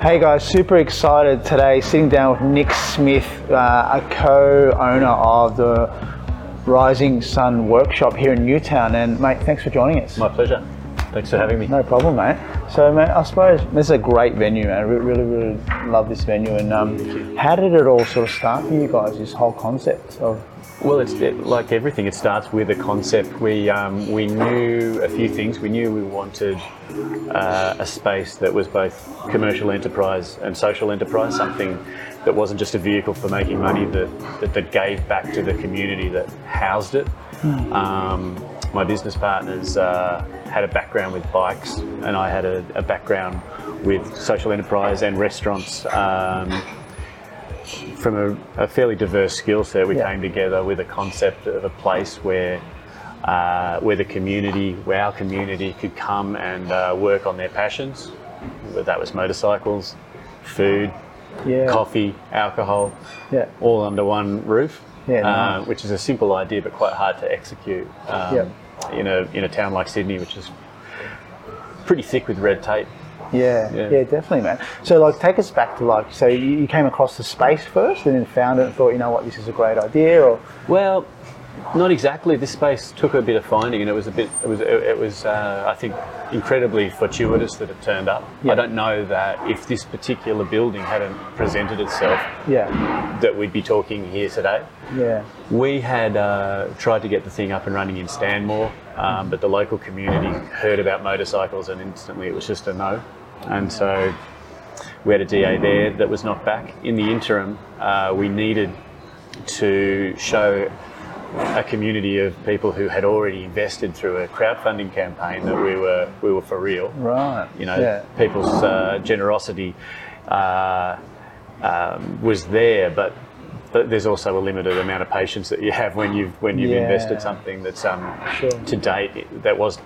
Hey guys, super excited today sitting down with Nick Smith, uh, a co-owner of the Rising Sun Workshop here in Newtown. And mate, thanks for joining us. My pleasure. Thanks for having me. No problem, mate. So, mate, I suppose this is a great venue, man. I really, really love this venue. And um, how did it all sort of start for you guys? This whole concept of Well, it's it, like everything. It starts with a concept. We um, we knew a few things. We knew we wanted uh, a space that was both commercial enterprise and social enterprise. Something that wasn't just a vehicle for making money. That that, that gave back to the community that housed it. Um, my business partners uh, had a background with bikes, and I had a, a background with social enterprise and restaurants. Um, from a, a fairly diverse skill set, we Yeah. came together with a concept of a place where uh, where the community, where our community could come and uh, work on their passions. Whether that was motorcycles, food, yeah, coffee, alcohol, yeah, all under one roof. Yeah, uh, which is a simple idea but quite hard to execute um, Yeah. in a in a town like Sydney, which is pretty thick with red tape. yeah, yeah, Yeah. definitely, man. So, like, take us back to like, so you, you came across the space first, and then found it, and thought, you know what, this is a great idea, or Well, not exactly. This space took a bit of finding, and it was a bit. It was. It, it was. Uh, I think incredibly fortuitous that it turned up. Yeah. I don't know that if this particular building hadn't presented itself, yeah, that we'd be talking here today. yeah, We had uh, tried to get the thing up and running in Stanmore, um, but the local community heard about motorcycles, and instantly it was just a no. And so we had a DA there that was knocked back. In the interim, uh, we needed to show a community of people who had already invested through a crowdfunding campaign that we were we were for real. right, You know, yeah, people's uh, generosity uh, um, was there, but but there's also a limited amount of patience that you have when you've when you've Yeah. invested something that's um, Sure. to date that was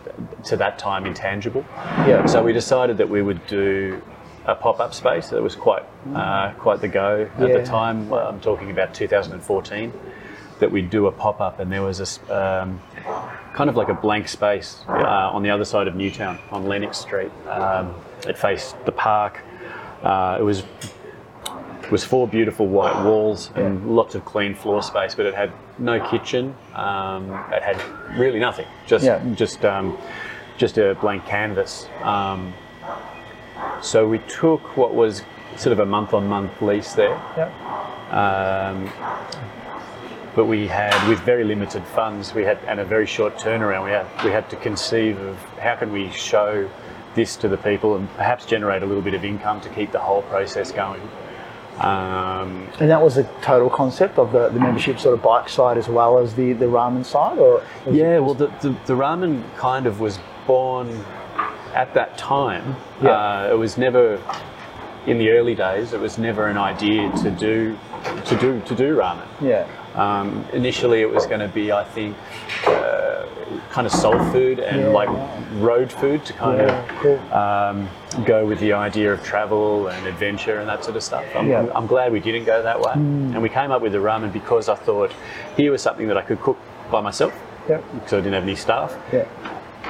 to that time intangible. yeah, So we decided that we would do a pop-up space that was quite uh, quite the go at Yeah. the time. Well, I'm talking about 2014. That we'd do a pop-up, and there was a um, kind of like a blank space uh, on the other side of Newtown on Lennox Street. Um, it faced the park. Uh, it was it was four beautiful white walls and lots of clean floor space, but it had no kitchen. Um, it had really nothing. Just Yeah. just um, just a blank canvas. Um, so we took what was sort of a month-on-month lease there, yeah, um, but we had with very limited funds, we had and a very short turnaround. We had we had to conceive of how can we show this to the people and perhaps generate a little bit of income to keep the whole process going. Um, And that was the total concept of the, the membership sort of bike side as well as the, the ramen side, or Yeah, well, the, the, the ramen kind of was born at that time. Yeah. Uh, it was never in the early days. It was never an idea to do to do to do ramen. yeah, Um, initially, it was going to be, I think, uh, kind of soul food and Yeah, like wow. road food to kind Yeah, cool. of um, go with the idea of travel and adventure and that sort of stuff. I'm, Yeah. Mm. I'm glad we didn't go that way. And we came up with the ramen because I thought here was something that I could cook by myself yeah, because I didn't have any staff. yeah,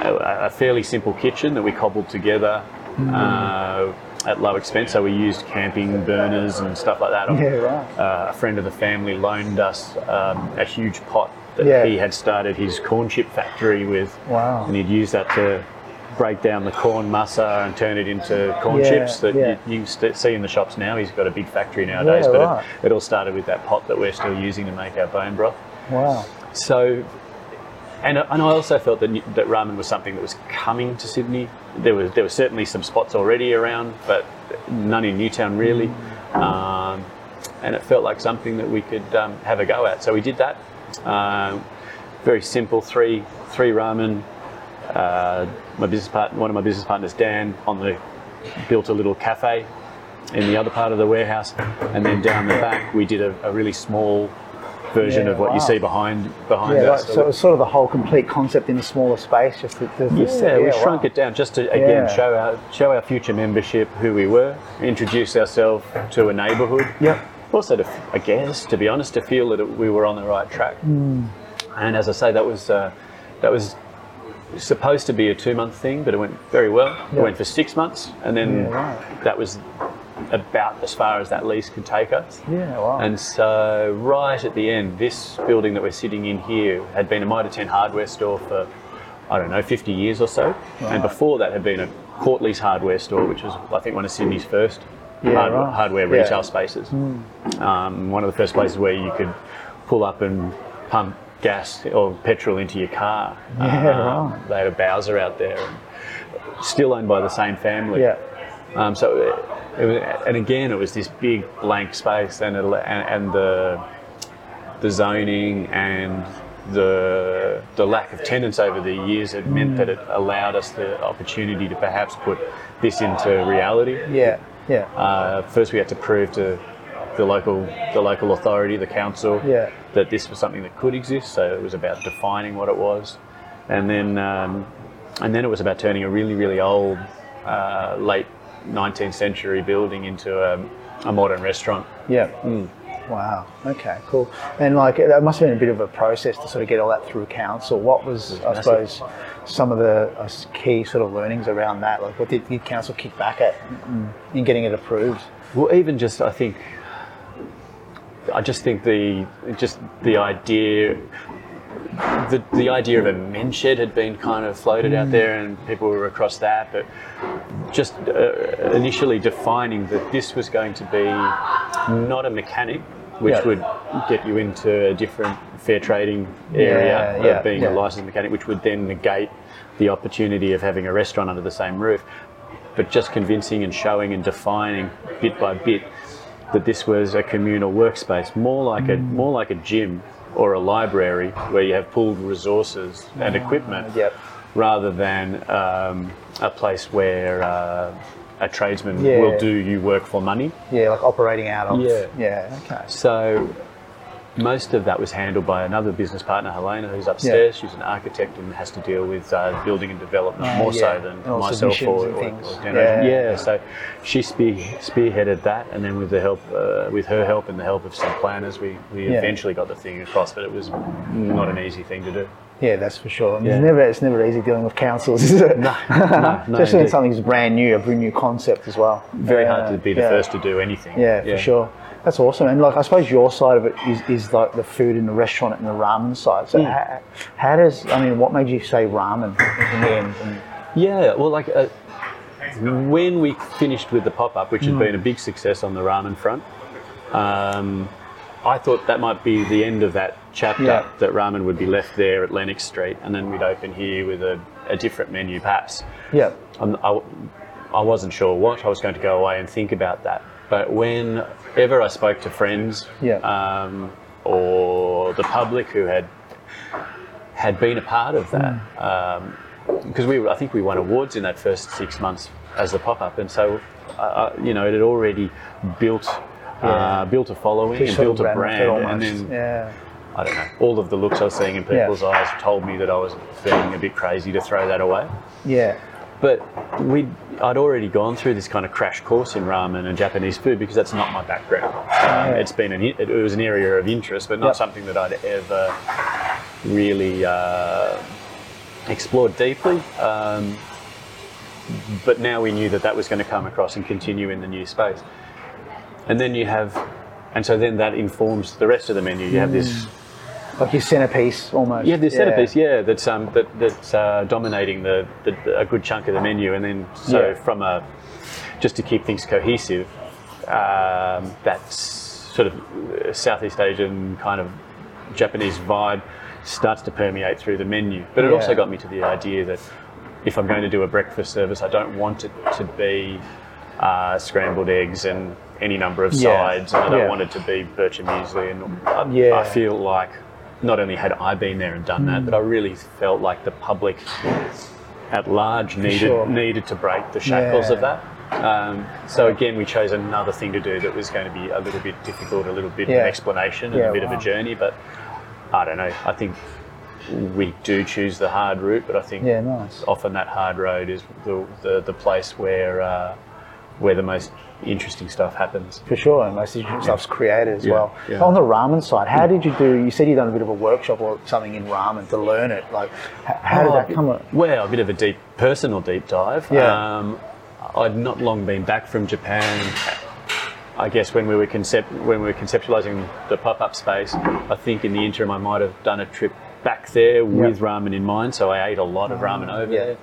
A, a fairly simple kitchen that we cobbled together. Mm. Uh, at low expense, so we used camping burners and stuff like that. yeah, right. Uh, a friend of the family loaned us um, a huge pot that Yeah. he had started his corn chip factory with, Wow. and he'd use that to break down the corn masa and turn it into corn Yeah, chips that yeah. you, you st- see in the shops now. He's got a big factory nowadays, Yeah, but right. it, it all started with that pot that we're still using to make our bone broth. Wow. So, and, and I also felt that, that ramen was something that was coming to Sydney. There was there were certainly some spots already around, but none in Newtown really. Um, and it felt like something that we could um, have a go at. So we did that. Um, very simple three three ramen. Uh, my business part, one of my business partners, Dan, on the built a little cafe in the other part of the warehouse, and then down the back we did a, a really small version Yeah, of what you see behind behind Yeah, right. us. So it was sort of the whole complete concept in a smaller space, just to yeah, we shrunk wow. it down just to again Yeah. show our show our future membership who we were, introduce ourselves to a neighbourhood. Yep. Also, to, I guess, to be honest, to feel that it, we were on the right track. Hmm. And as I say, that was uh, that was supposed to be a two month thing, but it went very well. Yeah. It went for six months, and then Yeah, right. that was about as far as that lease could take us. Yeah, wow. And so, right at the end, this building that we're sitting in here had been a Mitre 10 hardware store for, I don't know, 50 years or so. And before that had been a Courtleys hardware store, which was, I think, one of Sydney's first Yeah, hard- right. hardware Yeah. retail spaces. Um, one of the first places where you could pull up and pump gas or petrol into your car. Yeah, Um, right. They had a Bowser out there, still owned by the same family. yeah, Um, so, was, and again, it was this big blank space, and, it, and, and the the zoning and the the lack of tenants over the years had meant that it allowed us the opportunity to perhaps put this into reality. yeah, yeah, Uh, first, we had to prove to the local the local authority, the council, Yeah. that this was something that could exist. So it was about defining what it was, and then um, and then it was about turning a really really old uh, late 19th century building into a, a modern restaurant. yeah. Wow. Okay. Cool. And like, that must have been a bit of a process to sort of get all that through council. What was, I suppose, some of the uh, key sort of learnings around that? Like, what did, did council kick back at in getting it approved? Well, even just I think, I just think the just the idea, the the idea of a men's shed had been kind of floated out there, and people were across that. But just uh, initially defining that this was going to be not a mechanic, which Yeah. would get you into a different fair trading area Yeah, yeah, of being a licensed mechanic, which would then negate the opportunity of having a restaurant under the same roof but just convincing and showing and defining bit by bit that this was a communal workspace, more like a more like a gym or a library where you have pooled resources and equipment, Yep. rather than um, a place where uh, a tradesman Yeah. will do you work for money. Yeah, like operating out of. Yeah. Yeah. Okay. So most of that was handled by another business partner, Helena, who's upstairs. She's an architect and has to deal with uh, building and development Oh, more yeah. so than myself or, or- things. or. Yeah. yeah. So she spear, spearheaded that, and then with the help, uh, with her help and the help of some planners, we, we Yeah. eventually got the thing across. But it was not an easy thing to do. Yeah, that's for sure. And Yeah. It's never it's never easy dealing with councils, is it? No, no, no, Especially when something's brand new, a brand new concept as well. Very Yeah, hard to be the yeah. first to do anything. Yeah, for sure. That's awesome. And like, I suppose your side of it is, is like the food and the restaurant and the ramen side. Mm. So how, how does I mean, what made you say ramen in the end? And, Yeah, well, like uh, when we finished with the pop up, which had Mm. been a big success on the ramen front, um, I thought that might be the end of that chapter. Yeah. That ramen would be left there at Lennox Street, and then we'd open here with a, a different menu, perhaps. yeah, I'm, I, I wasn't sure what. I was going to go away and think about that. But whenever I spoke to friends Yeah. um, or the public who had had been a part of that, um, because we I think we won awards in that first six months as the pop up, and so uh, you know it had already built. Uh, built a following and built a brand and then yeah, I don't know. All of the looks I was seeing in Yeah. people's eyes told me that I was feeling a bit crazy to throw that away. yeah, But we, I'd already gone through this kind of crash course in ramen and Japanese food because that's not my background. Um, It's been an, it was an area of interest, but not Yep. something that I'd ever really uh, explored deeply. Um, but now we knew that that was going to come across and continue in the new space. And then you have, and so then that informs the rest of the menu. You have this like your centerpiece almost. Yeah, the centerpiece, yeah, that's um, that, that's uh, dominating the, the a good chunk of the menu, and then so Yeah. from a just to keep things cohesive, um, that's sort of uh, Southeast Asian kind of Japanese vibe starts to permeate through the menu. But it Yeah. also got me to the idea that if I'm going to do a breakfast service, I don't want it to be uh, scrambled eggs and any number of Yeah. sides, and I don't Yeah. want it to be bircher muesli. And I, Yeah. I feel like not only had I been there and done that, but I really felt like the public at large needed sure. needed to break the shackles of that. Um, so again, we chose another thing to do that was going to be a little bit difficult, a little bit of an explanation, and Yeah, a bit of a journey. But I don't know. I think we do choose the hard route, but I think Yeah, nice. often that hard road is the the, the place where uh, where the most interesting stuff happens. For sure, and most of your stuff's created as Yeah, well. yeah. On the ramen side, how did you do? You said you'd done a bit of a workshop or something in ramen to learn it. Like, how did that come? a- Well, a bit of a deep personal deep dive. Yeah. Um, I'd not long been back from Japan, I guess when we were concept when we were conceptualizing the pop-up space, I think in the interim I might have done a trip back there with ramen in mind. So I ate a lot of ramen over yeah. there.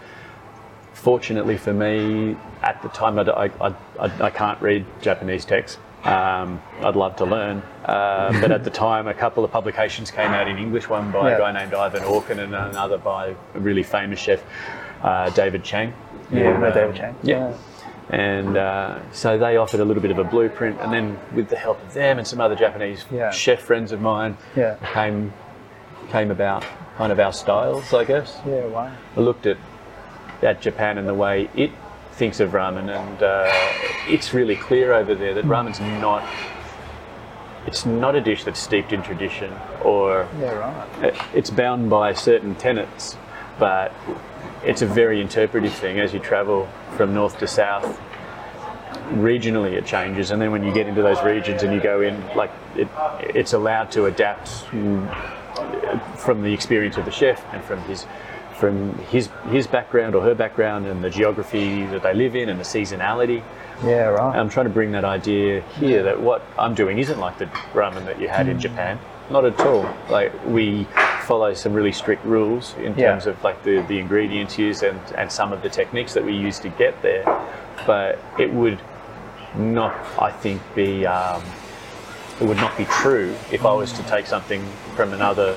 Fortunately for me, at the time I, I, I, I can't read Japanese text. Um, I'd love to learn, uh, but at the time, a couple of publications came out in English. One by Yeah. a guy named Ivan Orkin, and another by a really famous chef, uh, David Chang. Yeah, And, um, David Chang. Yeah. And uh, so they offered a little bit of a blueprint, and then with the help of them and some other Japanese Yeah. chef friends of mine, Yeah. came came about kind of our styles, I guess. Yeah, wow. I looked at at Japan and the way it thinks of ramen, and uh, it's really clear over there that ramen's not. It's not a dish that's steeped in tradition, or Yeah, right. it's bound by certain tenets, but it's a very interpretive thing as you travel from north to south. Regionally, it changes, and then when you get into those regions and you go in, like it, it's allowed to adapt mm, from the experience of the chef and from his from his his background or her background and the geography that they live in and the seasonality. Yeah, right. I'm trying to bring that idea here that what I'm doing isn't like the ramen that you had in Japan. Not at all. Like we follow some really strict rules in Yeah. terms of like the, the ingredients used and, and some of the techniques that we use to get there. But it would not, I think, be um, it would not be true if I was to take something from another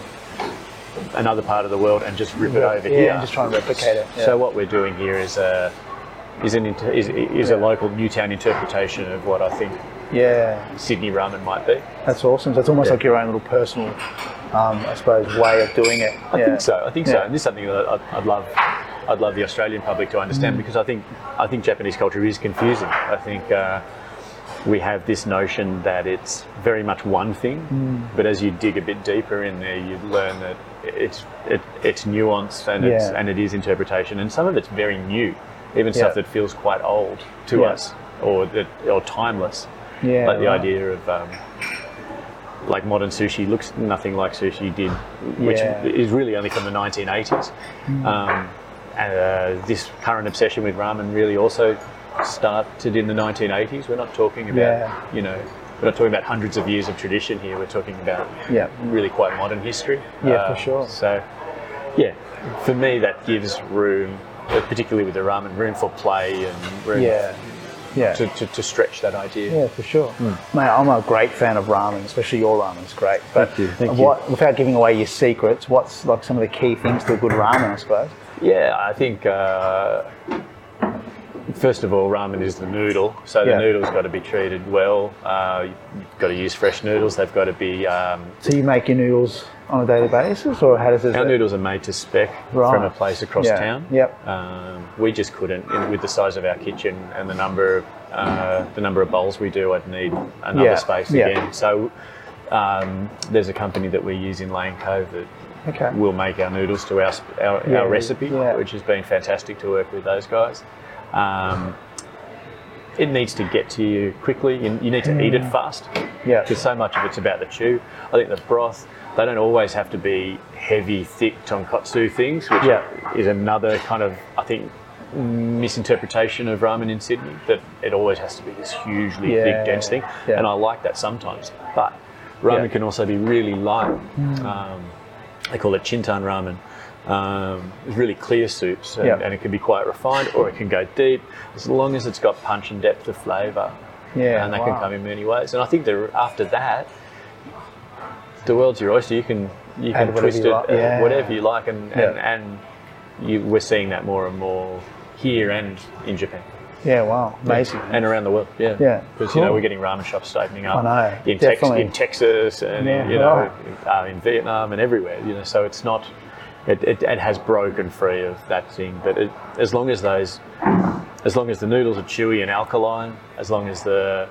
another part of the world and just rip it over yeah, here. and just try and replicate it. Yeah. So what we're doing here is a is an inter- is, is a local Newtown interpretation of what I think yeah, Sydney ramen might be. that's awesome. So it's almost Yeah. like your own little personal, um, I suppose, way of doing it. I yeah. think so. I think so. And this is something that I'd, I'd love. I'd love the Australian public to Mm. understand because I think I think Japanese culture is confusing. I think uh, we have this notion that it's very much one thing, Mm. but as you dig a bit deeper in there, you learn that it's it, it's nuanced and it's and it is interpretation, and some of it's very new, even Yeah. stuff that feels quite old to Yeah. us or that or timeless. Yeah, like the right. idea of um, like modern sushi looks nothing like sushi did, which Yeah. Mm. is really only from the 1980s. Um, and uh, this current obsession with ramen really also started in the 1980s. We're not talking about, Yeah. you know, we're not talking about hundreds of years of tradition here. We're talking about Yeah. really quite modern history. Yeah, for Uh, sure. So, yeah, for me that gives room, uh, particularly with the ramen, room for play and room Yeah. Yeah. to, to, to stretch that idea. Yeah, for sure. Mate, I'm a great fan of ramen, especially your ramen's great. But Thank you, thank you. without giving away your secrets, what's like some of the key things to a good ramen, I suppose? Yeah, I think uh, first of all, ramen is the noodle. So Yeah. the noodle's got to be treated well. Uh, you've got to use fresh noodles. They've got to be. Um, So you make your noodles on a daily basis, or how does it? our noodles are made to spec Right. from a place across Yeah. town. Yep. Um, we just couldn't, with the size of our kitchen and the number of uh, the number of bowls we do, I'd need another Yeah, space yeah. again. So um, there's a company that we use in Lane Cove that Okay. we'll make our noodles to our, our, Yeah, our recipe, yeah. which has been fantastic to work with those guys. Um, it needs to get to you quickly. You, you need to eat it fast Yeah. because so much of it's about the chew. I think the broth, they don't always have to be heavy, thick tonkotsu things, which Yeah. is another kind of, I think, misinterpretation of ramen in Sydney, that it always has to be this hugely Yeah, thick, dense thing. yeah. And I like that sometimes. But ramen can also be really light. Um, they call it chintan ramen. Um, it's really clear soups, and, Yeah. and it can be quite refined, or it can go deep, as long as it's got punch and depth of flavour. Yeah, and that wow. can come in many ways. And I think that after that, the world's your oyster. You can you can whatever twist it like. uh, Yeah. whatever you like, and and, and you, we're seeing that more and more here and in Japan. Yeah. Wow. Amazing. And around the world, yeah. Yeah, Because, you know, we're getting ramen shops opening up I know, in, Tex- in Texas and, Yeah, you know, right. uh, in Vietnam and everywhere, you know, so it's not, it, it, it has broken free of that thing. But it, as long as those, as long as the noodles are chewy and alkaline, as long as the,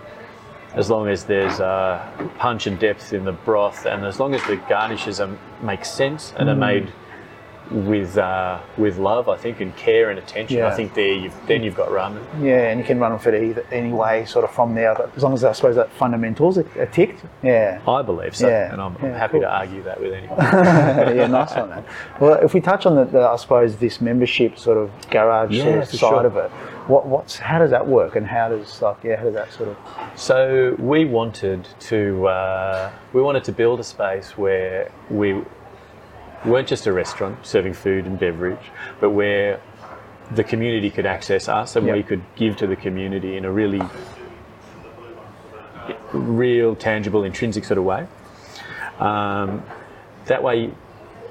as long as there's uh, punch and depth in the broth, and as long as the garnishes are, make sense and are Mm. made with uh, with love, I think, and care and attention, Yeah. I think there you've, then you've got ramen. Yeah, and you can run with it either any way, sort of from there. But as long as I suppose that fundamentals are, are ticked. Yeah. I believe so, Yeah, and I'm, yeah, happy cool. to argue that with anyone. yeah, nice one, man. Well, if we touch on the, the I suppose this membership sort of garage sort of side sure. of it, what what's how does that work, and how does like yeah, how does that sort of So we wanted to uh, we wanted to build a space where we weren't just a restaurant serving food and beverage, but where the community could access us and Yep. we could give to the community in a really real, tangible, intrinsic sort of way. Um, that way,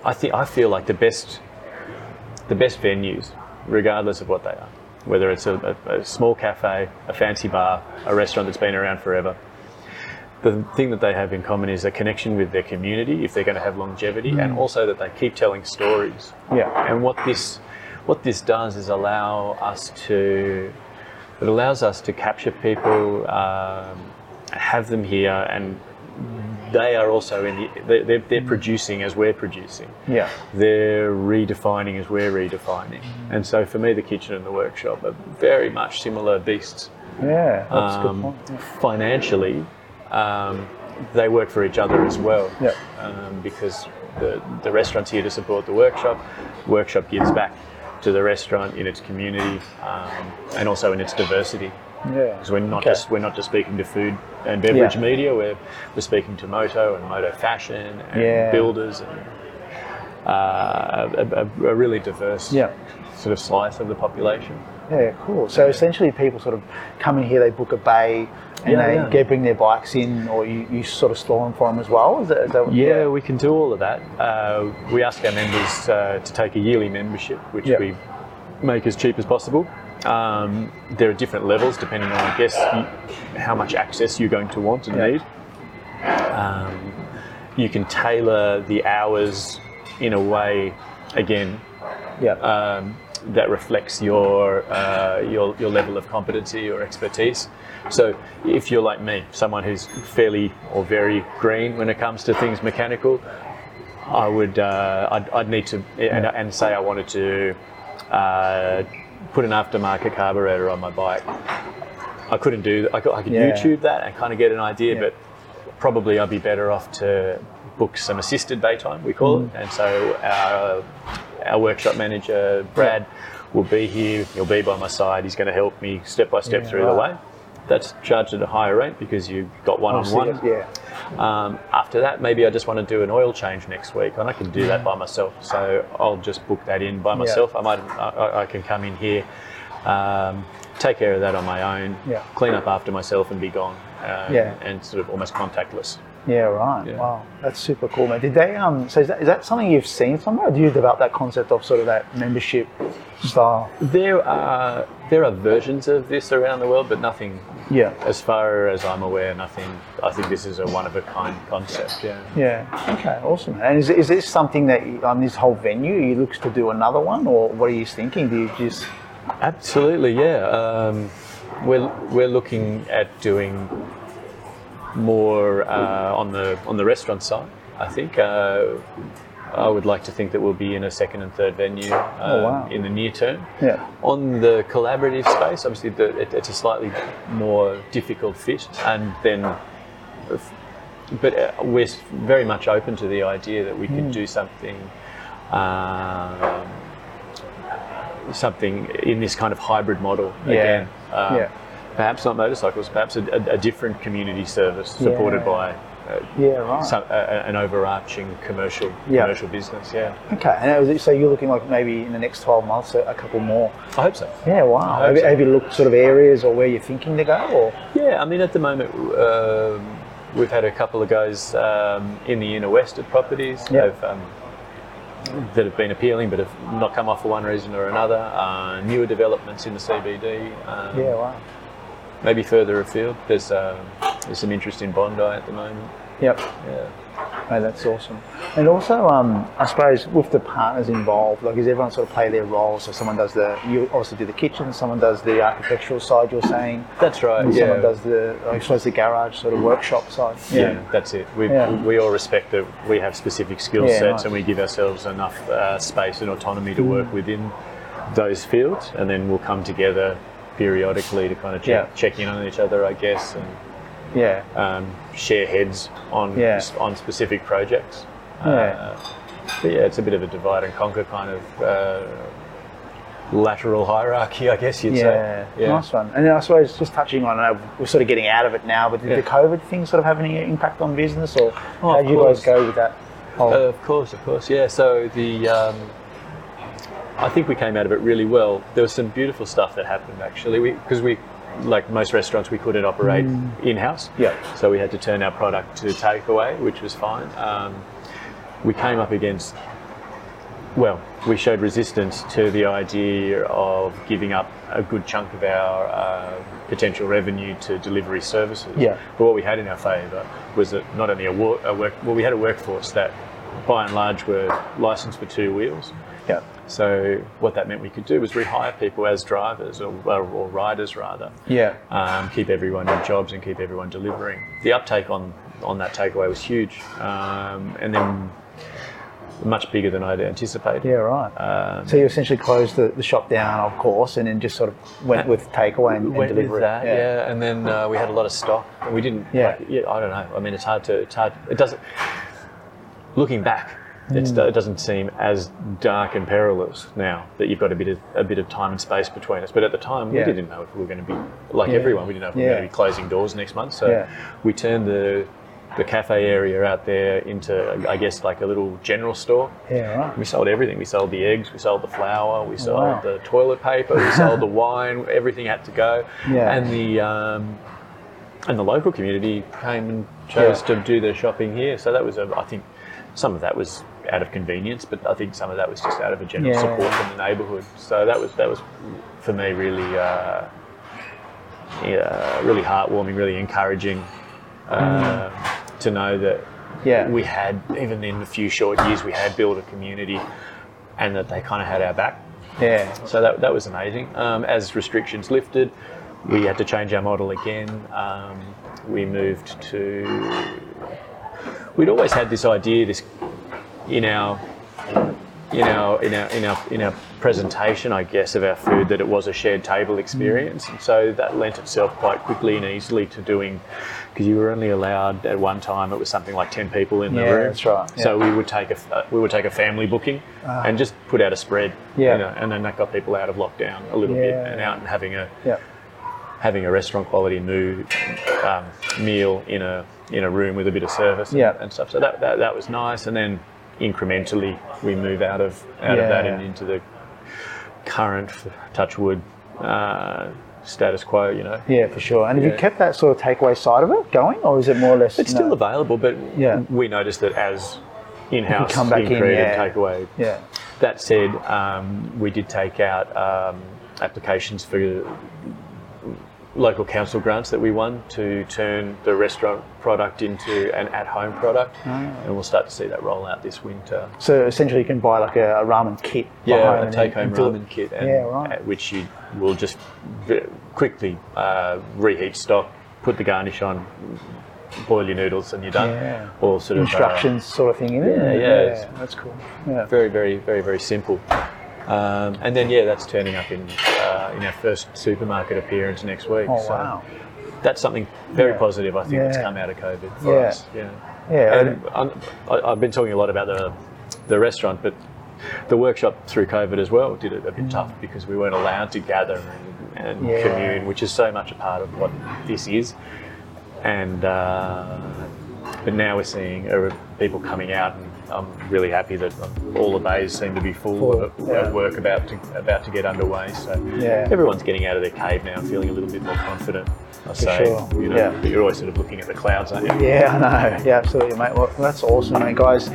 I think I feel like the best the best venues, regardless of what they are, whether it's a, a, a small cafe, a fancy bar, a restaurant that's been around forever. The thing that they have in common is a connection with their community if they're going to have longevity, and also that they keep telling stories. yeah And what this what this does is allow us to it allows us to capture people, um, have them here, and they are also in the they're, they're, they're producing as we're producing. yeah They're redefining as we're redefining. And so for me, the kitchen and the workshop are very much similar beasts. yeah that's a good Um, point. Yeah. Financially, um, they work for each other as well. Um, because the, the restaurant's here to support the workshop, workshop gives back to the restaurant in its community um, and also in its diversity. Yeah. Because we're not Okay. just we're not just speaking to food and beverage Yeah. media. We're we're speaking to moto and moto fashion and Yeah. builders and uh, a, a, a really diverse Yeah. sort of slice of the population. Yeah, cool. So essentially, people sort of come in here, they book a bay, and Yeah, they yeah. get bring their bikes in, or you, you sort of store them for them as well. Is that, is that Yeah, we can do all of that. Uh, we ask our members uh, to take a yearly membership, which Yeah. we make as cheap as possible. Um, there are different levels depending on, I guess, you, how much access you're going to want and need. Um, you can tailor the hours in a way, again, yeah, um, that reflects your, uh, your your level of competency or expertise. So, if you're like me, someone who's fairly or very green when it comes to things mechanical, I would uh, I'd, I'd need to and, and say I wanted to uh, put an aftermarket carburetor on my bike. I couldn't do that. I could, I could Yeah. YouTube that and kind of get an idea, Yeah. but probably I'd be better off to book some assisted bay time, we call Mm. it. And so our, our workshop manager, Brad, will be here. He'll be by my side. He's going to help me step by step Yeah, through the way. That's charged at a higher rate because you've got one on one. yeah, Um, after that, maybe I just want to do an oil change next week, and I can do that by myself. So I'll just book that in by myself. Yeah. I might, I, I can come in here, um, take care of that on my own, Yeah. clean up after myself, and be gone. Um, Yeah. and sort of almost contactless. yeah. Right. Yeah. Wow, that's super cool, man. Did they? Um. So is that, is that something you've seen somewhere? Or do you develop that concept of sort of that membership style? There are there are versions of this around the world, but nothing, Yeah. as far as I'm aware, nothing. I think this is a one of a kind concept. Yeah. Yeah. Okay. Awesome. And is, is this something that on this whole venue you looks to do another one, or what are you thinking? Do you just Absolutely, yeah. Um, we're we're looking at doing more uh, on the on the restaurant side. I think uh, I would like to think that we'll be in a second and third venue um, Oh, wow. in the near term. yeah. On the collaborative space, obviously, the, it, it's a slightly more difficult fit, and then. But uh, we're very much open to the idea that we Hmm. could do something um, something in this kind of hybrid model Yeah. again. Um, Yeah. Perhaps not motorcycles, perhaps a, a, a different community service supported by uh, Yeah. Right. some, a- an overarching commercial Yeah. commercial business. Yeah, Okay, and was- so you're looking like maybe in the next 12 months a, a couple more. I hope so. Yeah, wow. Have, you- so. have you looked sort of areas or where you're thinking to go? Or Yeah, I mean, at the moment, um, we've had a couple of guys um, in the inner west at properties Yeah. have, um, that have been appealing, but have not come off for one reason or another. Uh, newer developments in the CBD. Um, yeah, wow. Maybe further afield. There's um, there's some interest in Bondi at the moment. Yep. Yeah. Oh, that's awesome. And also, um, I suppose with the partners involved, like, does everyone sort of play their role? So someone does the, you also do the kitchen, someone does the architectural side. You're saying, That's right. and yeah. someone does the, I suppose, the garage sort of workshop side. Yeah, that's it. We, Yeah. we all respect that we have specific skill Yeah, sets nice. Mm. and we give ourselves enough uh, space and autonomy to work within those fields, and then we'll come together periodically to kind of check, Yeah. check in on each other, I guess, and Yeah. um, share heads on Yeah. on specific projects. Yeah. Uh, but yeah, it's a bit of a divide and conquer kind of uh, lateral hierarchy, I guess you'd Yeah, say. nice one. And then I suppose just touching on, know we're sort of getting out of it now, but did Yeah. the COVID thing sort of have any impact on business, or Oh, how you guys go with that? Whole, Uh, of course, of course, yeah. So the, um, I think we came out of it really well. There was some beautiful stuff that happened actually, because we, like most restaurants, we couldn't operate in house. Yeah. So we had to turn our product to takeaway, which was fine. Um, we came up against, well, we showed resistance to the idea of giving up a good chunk of our uh, potential revenue to delivery services. Yeah. But what we had in our favour was that not only a, wor- a work, well, we had a workforce that, by and large, were licensed for two wheels. Yeah, So what that meant we could do was rehire people as drivers or, or riders rather. yeah, Um, keep everyone in jobs and keep everyone delivering. The uptake on on that takeaway was huge, um, and then much bigger than I'd anticipated. yeah, right. Um, so you essentially closed the, the shop down, of course, and then just sort of went with takeaway and, and delivery. with that, yeah. And then uh, we had a lot of stock, we didn't. Yeah. Like, yeah, I don't know. I mean, it's hard to. It's hard. It doesn't. Looking back, Mm. it doesn't seem as dark and perilous now that you've got a bit of a bit of time and space between us. But at the time, Yeah. we didn't know if we were going to be like Yeah. everyone. We didn't know if we were Yeah. going to be closing doors next month. So we turned the the cafe area out there into, I guess, like a little general store. Yeah, right. We sold everything. We sold the eggs, we sold the flour, we sold Wow. the toilet paper, we sold the wine. Everything had to go. Yeah. And the um, and the local community came and chose to do their shopping here. So that was, a, I think, some of that was out of convenience, but I think some of that was just out of a general Yeah. support from the neighbourhood. So that was that was for me really. Uh, yeah, really heartwarming, really encouraging uh, to know that Mm. Yeah. we had, even in the few short years, we had built a community and that they kind of had our back. Yeah, So that, that was amazing. Um, as restrictions lifted, we had to change our model again. Um, we moved to. We'd always had this idea, this in our in our in our in our in our presentation, I guess, of our food that it was a shared table experience, and so that lent itself quite quickly and easily to doing because you were only allowed at one time it was something like ten people in the Yeah, room. that's right, So yeah. we would take a uh, we would take a family booking and just put out a spread. Yeah. you know, and then that got people out of lockdown a little bit Yeah. and out and having a yeah, having a restaurant quality mood, um, meal in a in a room with a bit of service and, Yeah. and stuff. So that, that that was nice. And then incrementally we move out of out of that and into the current touchwood uh, status quo. You know, yeah, for sure. And have you kept that sort of takeaway side of it going, or is it more or less? it's no? still available, but Yeah. we noticed that as in-house come back in, yeah. takeaway. Yeah, That said, um, we did take out um, applications for local council grants that we won to turn the restaurant product into an at-home product, Ah. and we'll start to see that roll out this winter. so essentially you can buy like a, a ramen kit. Yeah, a take-home and do it- ramen kit, and, Yeah, right. which you will just quickly uh, reheat stock, put the garnish on, boil your noodles, and you're done. Yeah. Or sort of uh, Instructions sort of thing in it. Yeah, yeah, yeah, that's cool. Yeah, very, very, very, very simple. Um, and then yeah, that's turning up in uh, in our first supermarket appearance next week. Oh So wow. That's something very Yeah. positive. I think that's come out of COVID for Yeah. us. Yeah. Yeah, And I- I've been talking a lot about the the restaurant, but the workshop through COVID as well did it a bit tough because we weren't allowed to gather and, and Mm. Yeah. commune, which is so much a part of what this is. And uh, but now we're seeing uh, people coming out, and I'm really happy that all the bays seem to be full, Full, of, yeah. of work about to about to get underway. So Yeah. everyone's getting out of their cave now, feeling a little bit more confident. I say, sure. you know, Yeah. you're always sort of looking at the clouds, aren't you? Yeah, I know. Yeah, absolutely, mate. Well, that's awesome, mate. Guys,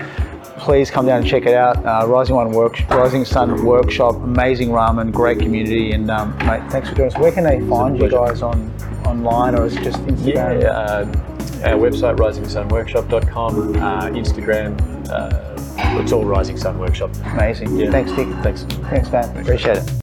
please come down and check it out. Uh, Rising One Work, Rising Sun Workshop, amazing ramen, great community, and um, mate, thanks for doing this. Where can they find you guys on online, or is it just Instagram? Yeah, uh, our website risingsunworkshop.com, uh, Instagram, uh, it's all Rising Sun Workshop. Amazing. Yeah. Thanks, Dick. Thanks. Thanks, man. Appreciate it.